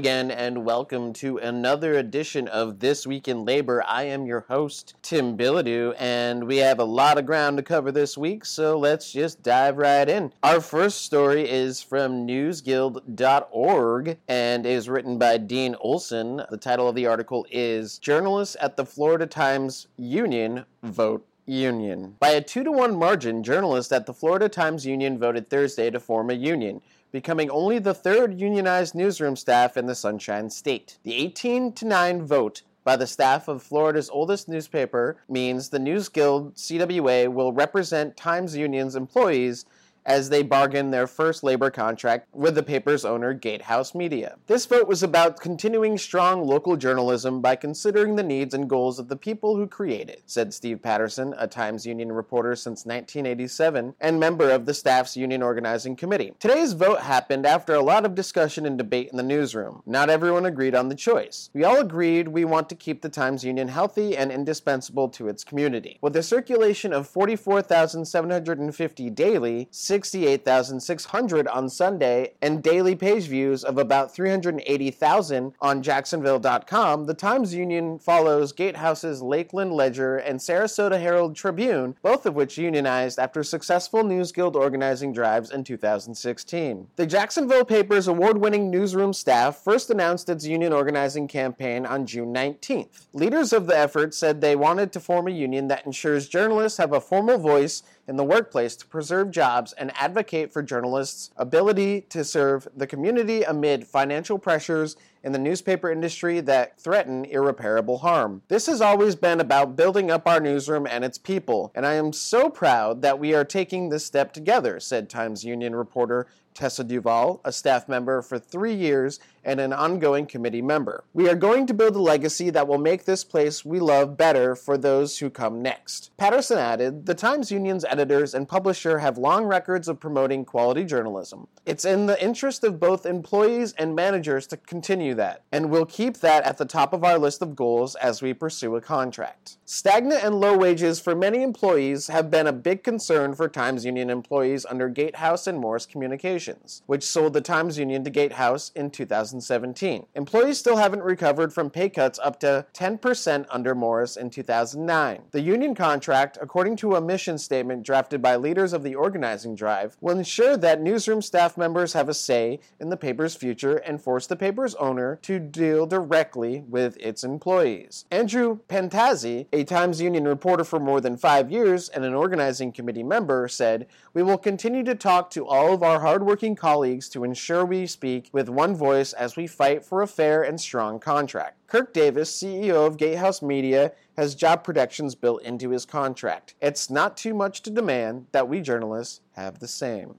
again, and welcome to another edition of This Week in Labor. I am your host, Tim Bilodeau, and we have a lot of ground to cover this week, so let's just dive right in. Our first story is from newsguild.org and is written by Dean Olson. The title of the article is Journalists at the Florida Times Union Vote Union. By a 2 to 1 margin, journalists at the Florida Times Union voted Thursday to form a union becoming only the third unionized newsroom staff in the Sunshine State. The 18 to 9 vote by the staff of Florida's oldest newspaper means the News Guild CWA will represent Times Union's employees as they bargain their first labor contract with the paper's owner, Gatehouse Media. This vote was about continuing strong local journalism by considering the needs and goals of the people who create it, said Steve Patterson, a Times Union reporter since 1987 and member of the staff's union organizing committee. Today's vote happened after a lot of discussion and debate in the newsroom. Not everyone agreed on the choice. We all agreed we want to keep the Times Union healthy and indispensable to its community. With a circulation of 44,750 daily, 68,600 on Sunday, and daily page views of about 380,000 on Jacksonville.com, the Times Union follows Gatehouse's Lakeland Ledger and Sarasota Herald Tribune, both of which unionized after successful News Guild organizing drives in 2016. The Jacksonville paper's award winning newsroom staff first announced its union organizing campaign on June 19th. Leaders of the effort said they wanted to form a union that ensures journalists have a formal voice in the workplace to preserve jobs and advocate for journalists' ability to serve the community amid financial pressures in the newspaper industry that threaten irreparable harm. This has always been about building up our newsroom and its people, and I am so proud that we are taking this step together, said Times Union reporter Tessa Duvall, a staff member for three years and an ongoing committee member. We are going to build a legacy that will make this place we love better for those who come next. Patterson added The Times Union's editors and publisher have long records of promoting quality journalism. It's in the interest of both employees and managers to continue that, and we'll keep that at the top of our list of goals as we pursue a contract. Stagnant and low wages for many employees have been a big concern for Times Union employees under Gatehouse and Morris Communications, which sold the Times Union to Gatehouse in 2000. 2017. Employees still haven't recovered from pay cuts up to 10% under Morris in 2009. The union contract, according to a mission statement drafted by leaders of the organizing drive, will ensure that newsroom staff members have a say in the paper's future and force the paper's owner to deal directly with its employees. Andrew Pantazi, a Times Union reporter for more than five years and an organizing committee member, said, We will continue to talk to all of our hardworking colleagues to ensure we speak with one voice as we fight for a fair and strong contract. Kirk Davis, CEO of Gatehouse Media, has job protections built into his contract. It's not too much to demand that we journalists have the same.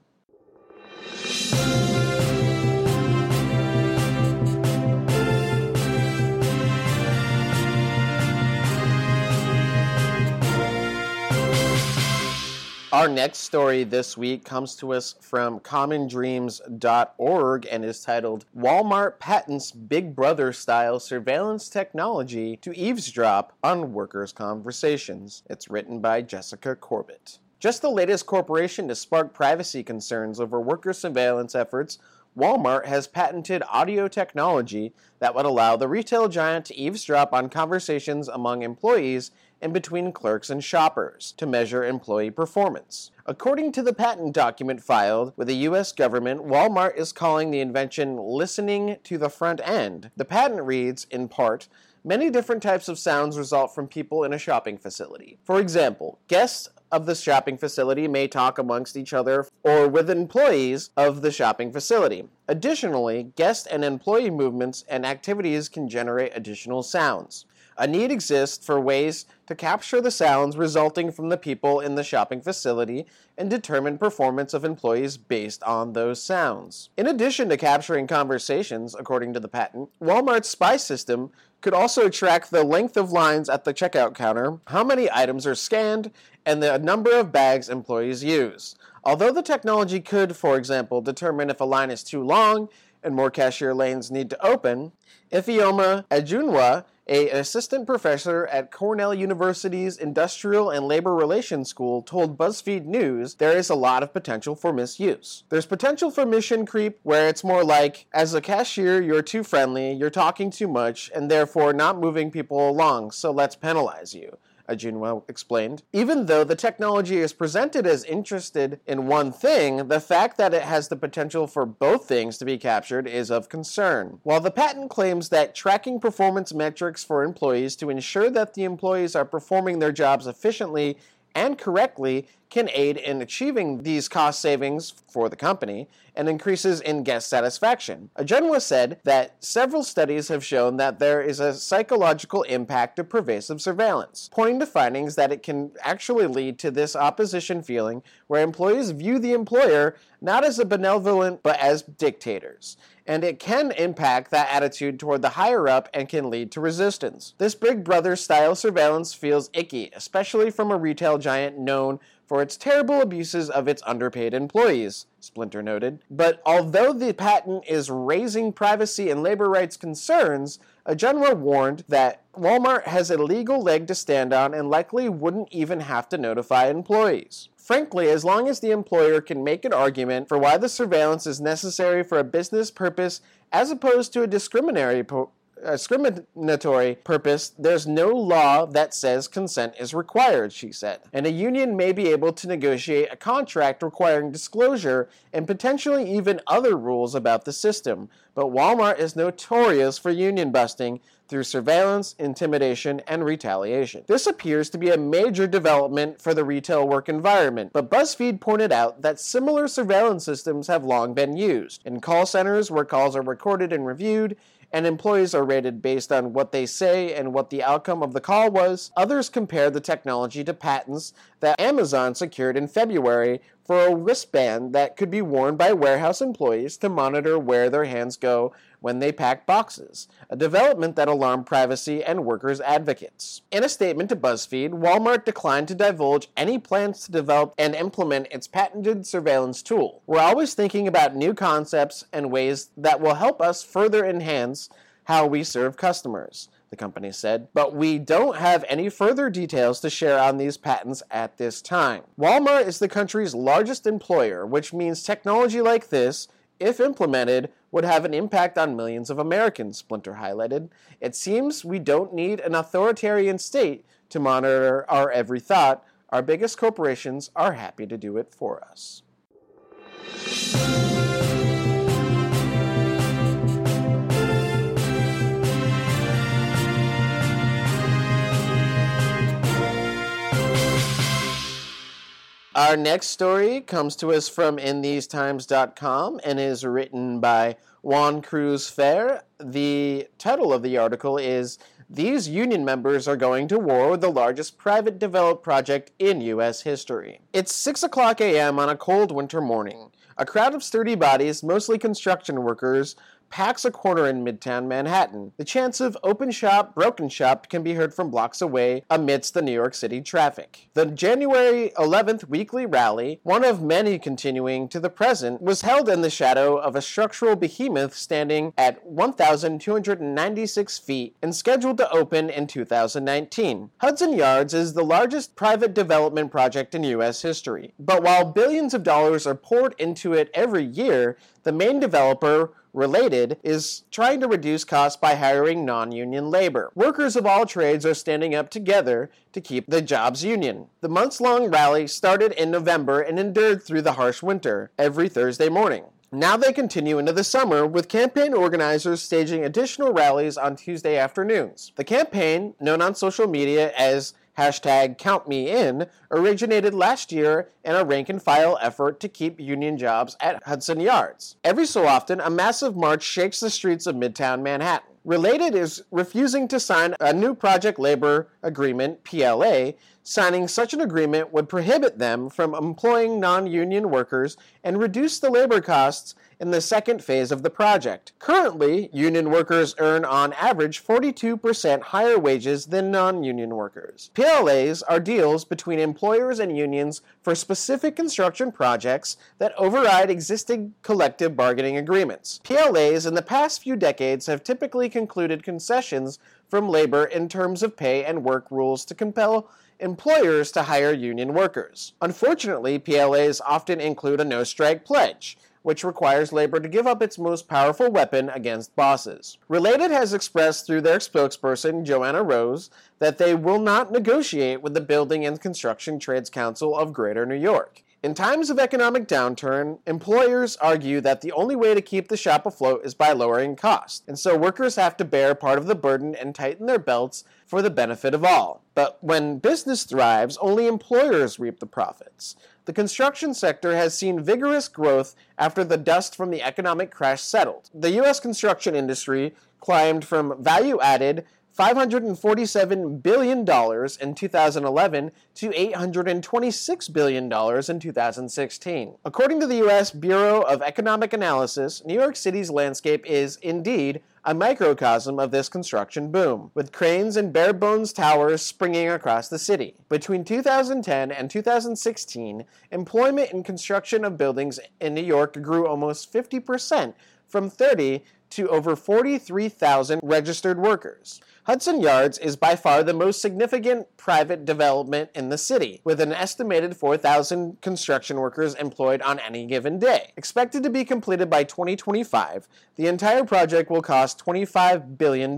Our next story this week comes to us from commondreams.org and is titled Walmart Patents Big Brother Style Surveillance Technology to Eavesdrop on Workers' Conversations. It's written by Jessica Corbett. Just the latest corporation to spark privacy concerns over worker surveillance efforts Walmart has patented audio technology that would allow the retail giant to eavesdrop on conversations among employees and between clerks and shoppers to measure employee performance. According to the patent document filed with the U.S. government, Walmart is calling the invention listening to the front end. The patent reads, in part, Many different types of sounds result from people in a shopping facility. For example, guests of the shopping facility may talk amongst each other or with employees of the shopping facility. Additionally, guest and employee movements and activities can generate additional sounds. A need exists for ways to capture the sounds resulting from the people in the shopping facility and determine performance of employees based on those sounds. In addition to capturing conversations, according to the patent, Walmart's spy system could also track the length of lines at the checkout counter, how many items are scanned, and the number of bags employees use. Although the technology could, for example, determine if a line is too long and more cashier lanes need to open, Ifeoma Ajunwa, a assistant professor at Cornell University's Industrial and Labor Relations School told BuzzFeed News there is a lot of potential for misuse. There's potential for mission creep where it's more like, as a cashier, you're too friendly, you're talking too much, and therefore not moving people along, so let's penalize you. Ajunwa explained. Even though the technology is presented as interested in one thing, the fact that it has the potential for both things to be captured is of concern. While the patent claims that tracking performance metrics for employees to ensure that the employees are performing their jobs efficiently and correctly can aid in achieving these cost savings for the company and increases in guest satisfaction. Ajunwa said that several studies have shown that there is a psychological impact of pervasive surveillance, pointing to findings that it can actually lead to this opposition feeling where employees view the employer not as a benevolent but as dictators and it can impact that attitude toward the higher up and can lead to resistance. This Big Brother style surveillance feels icky, especially from a retail giant known for its terrible abuses of its underpaid employees, Splinter noted. But although the patent is raising privacy and labor rights concerns, Ajunwa warned that Walmart has a legal leg to stand on and likely wouldn't even have to notify employees. Frankly, as long as the employer can make an argument for why the surveillance is necessary for a business purpose as opposed to a discriminatory discriminatory purpose, there's no law that says consent is required, she said. And a union may be able to negotiate a contract requiring disclosure and potentially even other rules about the system. But Walmart is notorious for union busting through surveillance, intimidation, and retaliation. This appears to be a major development for the retail work environment, but BuzzFeed pointed out that similar surveillance systems have long been used in call centers where calls are recorded and reviewed, and employees are rated based on what they say and what the outcome of the call was. Others compare the technology to patents that Amazon secured in February for a wristband that could be worn by warehouse employees to monitor where their hands go when they pack boxes, a development that alarmed privacy and workers' advocates. In a statement to BuzzFeed, Walmart declined to divulge any plans to develop and implement its patented surveillance tool. We're always thinking about new concepts and ways that will help us further enhance how we serve customers the company said, but we don't have any further details to share on these patents at this time. Walmart is the country's largest employer, which means technology like this, if implemented, would have an impact on millions of Americans, Splinter highlighted. It seems we don't need an authoritarian state to monitor our every thought. Our biggest corporations are happy to do it for us. Our next story comes to us from InTheseTimes.com and is written by Juan Cruz Fer. The title of the article is These Union Members Are Going to War with the Largest Private Developed Project in U.S. History. It's 6 o'clock a.m. on a cold winter morning. A crowd of sturdy bodies, mostly construction workers, packs a corner in Midtown Manhattan. The chants of open shop, broken shop can be heard from blocks away amidst the New York City traffic. The January 11th weekly rally, one of many continuing to the present, was held in the shadow of a structural behemoth standing at 1,296 feet and scheduled to open in 2019. Hudson Yards is the largest private development project in U.S. history. But while billions of dollars are poured into it every year, the main developer Related is trying to reduce costs by hiring non union labor. Workers of all trades are standing up together to keep the jobs union. The months long rally started in November and endured through the harsh winter every Thursday morning. Now they continue into the summer with campaign organizers staging additional rallies on Tuesday afternoons. The campaign, known on social media as hashtag count me in, originated last year in a rank and file effort to keep union jobs at Hudson Yards. Every so often, a massive march shakes the streets of Midtown Manhattan. Related is refusing to sign a new project labor agreement, PLA. Signing such an agreement would prohibit them from employing non union workers and reduce the labor costs in the second phase of the project. Currently, union workers earn on average 42% higher wages than non union workers. PLAs are deals between employers and unions for specific construction projects that override existing collective bargaining agreements. PLAs in the past few decades have typically concluded concessions from labor in terms of pay and work rules to compel employers to hire union workers. Unfortunately, PLAs often include a no strike pledge, which requires labor to give up its most powerful weapon against bosses. Related has expressed through their spokesperson, Joanna Rose, that they will not negotiate with the Building and Construction Trades Council of Greater New York. In times of economic downturn, employers argue that the only way to keep the shop afloat is by lowering costs, and so workers have to bear part of the burden and tighten their belts for the benefit of all. But when business thrives, only employers reap the profits. The construction sector has seen vigorous growth after the dust from the economic crash settled. The U.S. construction industry climbed from value added $547 billion in 2011 to $826 billion in 2016. According to the U.S. Bureau of Economic Analysis, New York City's landscape is, indeed, a microcosm of this construction boom, with cranes and bare bones towers springing across the city. Between 2010 and 2016, employment in construction of buildings in New York grew almost 50%, from 30 to over 43,000 registered workers. Hudson Yards is by far the most significant private development in the city, with an estimated 4,000 construction workers employed on any given day. Expected to be completed by 2025, the entire project will cost $25 billion.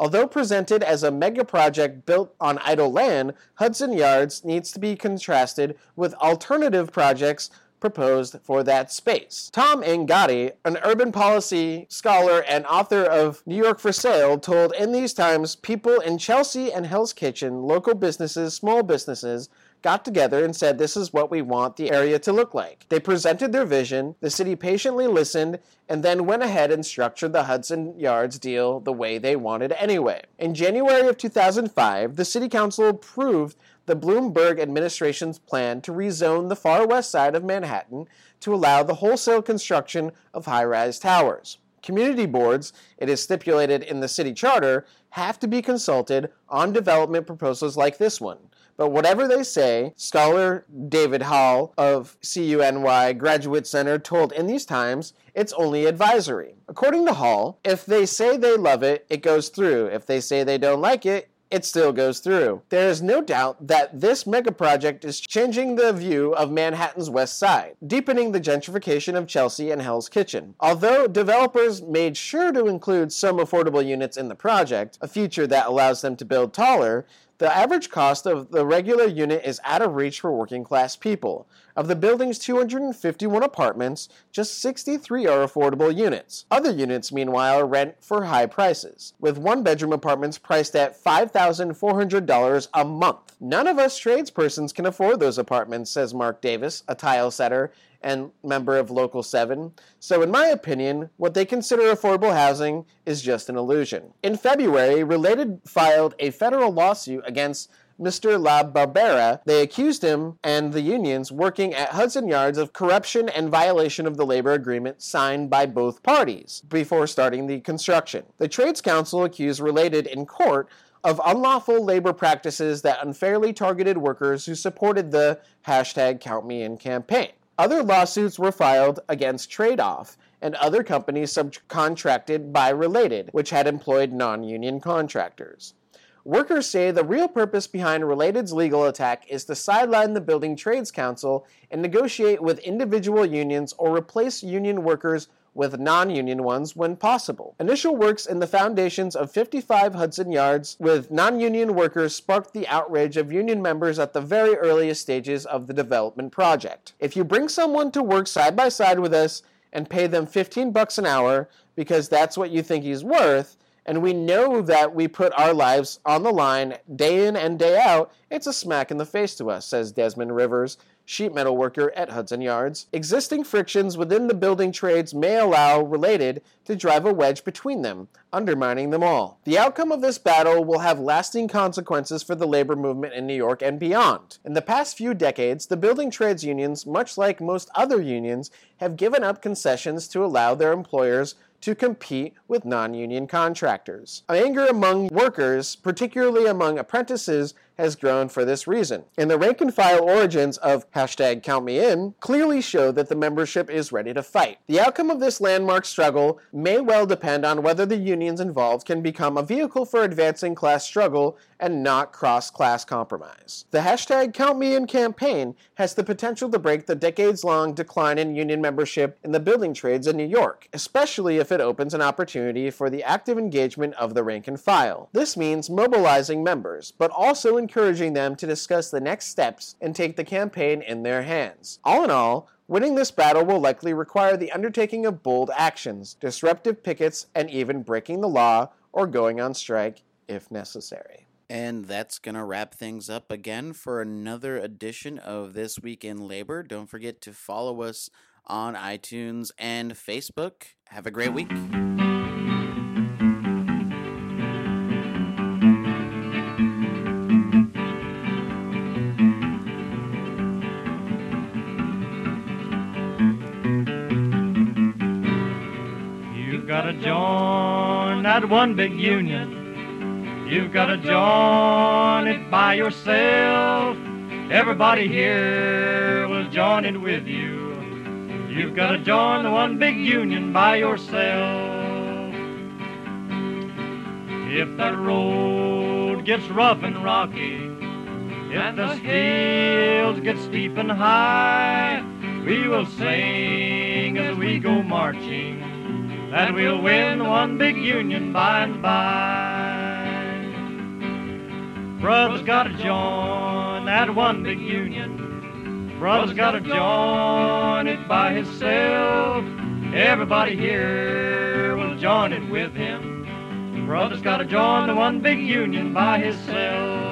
Although presented as a mega project built on idle land, Hudson Yards needs to be contrasted with alternative projects proposed for that space. Tom Angotti, an urban policy scholar and author of New York for Sale, told in these times people in Chelsea and Hell's Kitchen, local businesses, small businesses, got together and said, This is what we want the area to look like. They presented their vision, the city patiently listened, and then went ahead and structured the Hudson Yards deal the way they wanted anyway. In January of 2005, the city council approved the Bloomberg administration's plan to rezone the far west side of Manhattan to allow the wholesale construction of high rise towers. Community boards, it is stipulated in the city charter, have to be consulted on development proposals like this one. But whatever they say, scholar David Hall of CUNY Graduate Center told in these times it's only advisory. According to Hall, if they say they love it, it goes through. If they say they don't like it, it still goes through. There is no doubt that this mega project is changing the view of Manhattan's west side, deepening the gentrification of Chelsea and Hell's Kitchen. Although developers made sure to include some affordable units in the project, a feature that allows them to build taller, the average cost of the regular unit is out of reach for working class people. Of the building's 251 apartments, just 63 are affordable units. Other units, meanwhile, rent for high prices, with one bedroom apartments priced at $5,400 a month. None of us tradespersons can afford those apartments, says Mark Davis, a tile setter and member of Local 7. So, in my opinion, what they consider affordable housing is just an illusion. In February, Related filed a federal lawsuit against Mr. LaBarbera. They accused him and the unions working at Hudson Yards of corruption and violation of the labor agreement signed by both parties before starting the construction. The Trades Council accused Related in court of unlawful labor practices that unfairly targeted workers who supported the hashtag Count Me In campaign. Other lawsuits were filed against Trade Off and other companies subcontracted by Related, which had employed non union contractors. Workers say the real purpose behind Related's legal attack is to sideline the Building Trades Council and negotiate with individual unions or replace union workers with non union ones when possible. Initial works in the foundations of 55 Hudson Yards with non union workers sparked the outrage of union members at the very earliest stages of the development project. If you bring someone to work side by side with us and pay them 15 bucks an hour because that's what you think he's worth, and we know that we put our lives on the line day in and day out, it's a smack in the face to us, says Desmond Rivers, sheet metal worker at Hudson Yards. Existing frictions within the building trades may allow Related to drive a wedge between them, undermining them all. The outcome of this battle will have lasting consequences for the labor movement in New York and beyond. In the past few decades, the building trades unions, much like most other unions, have given up concessions to allow their employers to compete with non union contractors. Anger among workers, particularly among apprentices, has grown for this reason. And the rank and file origins of hashtag count me in clearly show that the membership is ready to fight. The outcome of this landmark struggle may well depend on whether the unions involved can become a vehicle for advancing class struggle and not cross class compromise. The hashtag count me in campaign has the potential to break the decades long decline in union membership in the building trades in New York, especially if it opens an opportunity for the active engagement of the rank and file. This means mobilizing members, but also encouraging them to discuss the next steps and take the campaign in their hands. All in all, Winning this battle will likely require the undertaking of bold actions, disruptive pickets, and even breaking the law or going on strike if necessary. And that's going to wrap things up again for another edition of This Week in Labor. Don't forget to follow us on iTunes and Facebook. Have a great week. You've got to join that one big union. You've got to join it by yourself. Everybody here will join it with you. You've got to join the one big union by yourself. If that road gets rough and rocky, if the hills get steep and high, we will sing as we go marching, and we'll win one big union by and by. Brothers gotta join that one big union. Brothers gotta join it by himself. Everybody here will join it with him. Brother's gotta join the one big union by himself.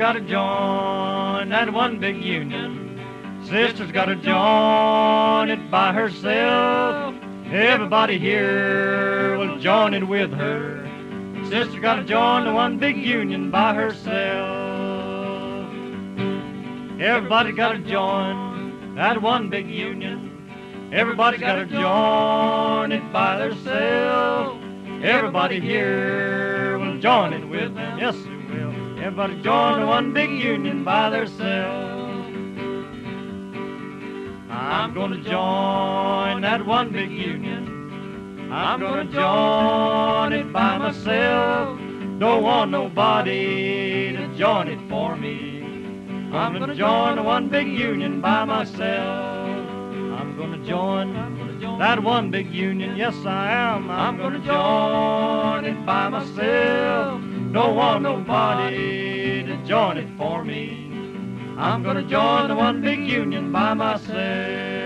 Gotta join that one big union. Sister's gotta join it by herself. Everybody here will join it with her. Sister gotta join the one big union by herself. Everybody gotta join that one big union. Everybody's gotta join it by themselves. Everybody here will join it with them. Yes, will. Everybody join the one big union by themselves. I'm gonna join that one big union. I'm gonna join it by myself. Don't want nobody to join it for me. I'm gonna join the one big union by myself. I'm gonna join that one big union. Yes, I am. I'm gonna join it by myself. Don't want nobody to join it for me. I'm gonna join the one big union by myself.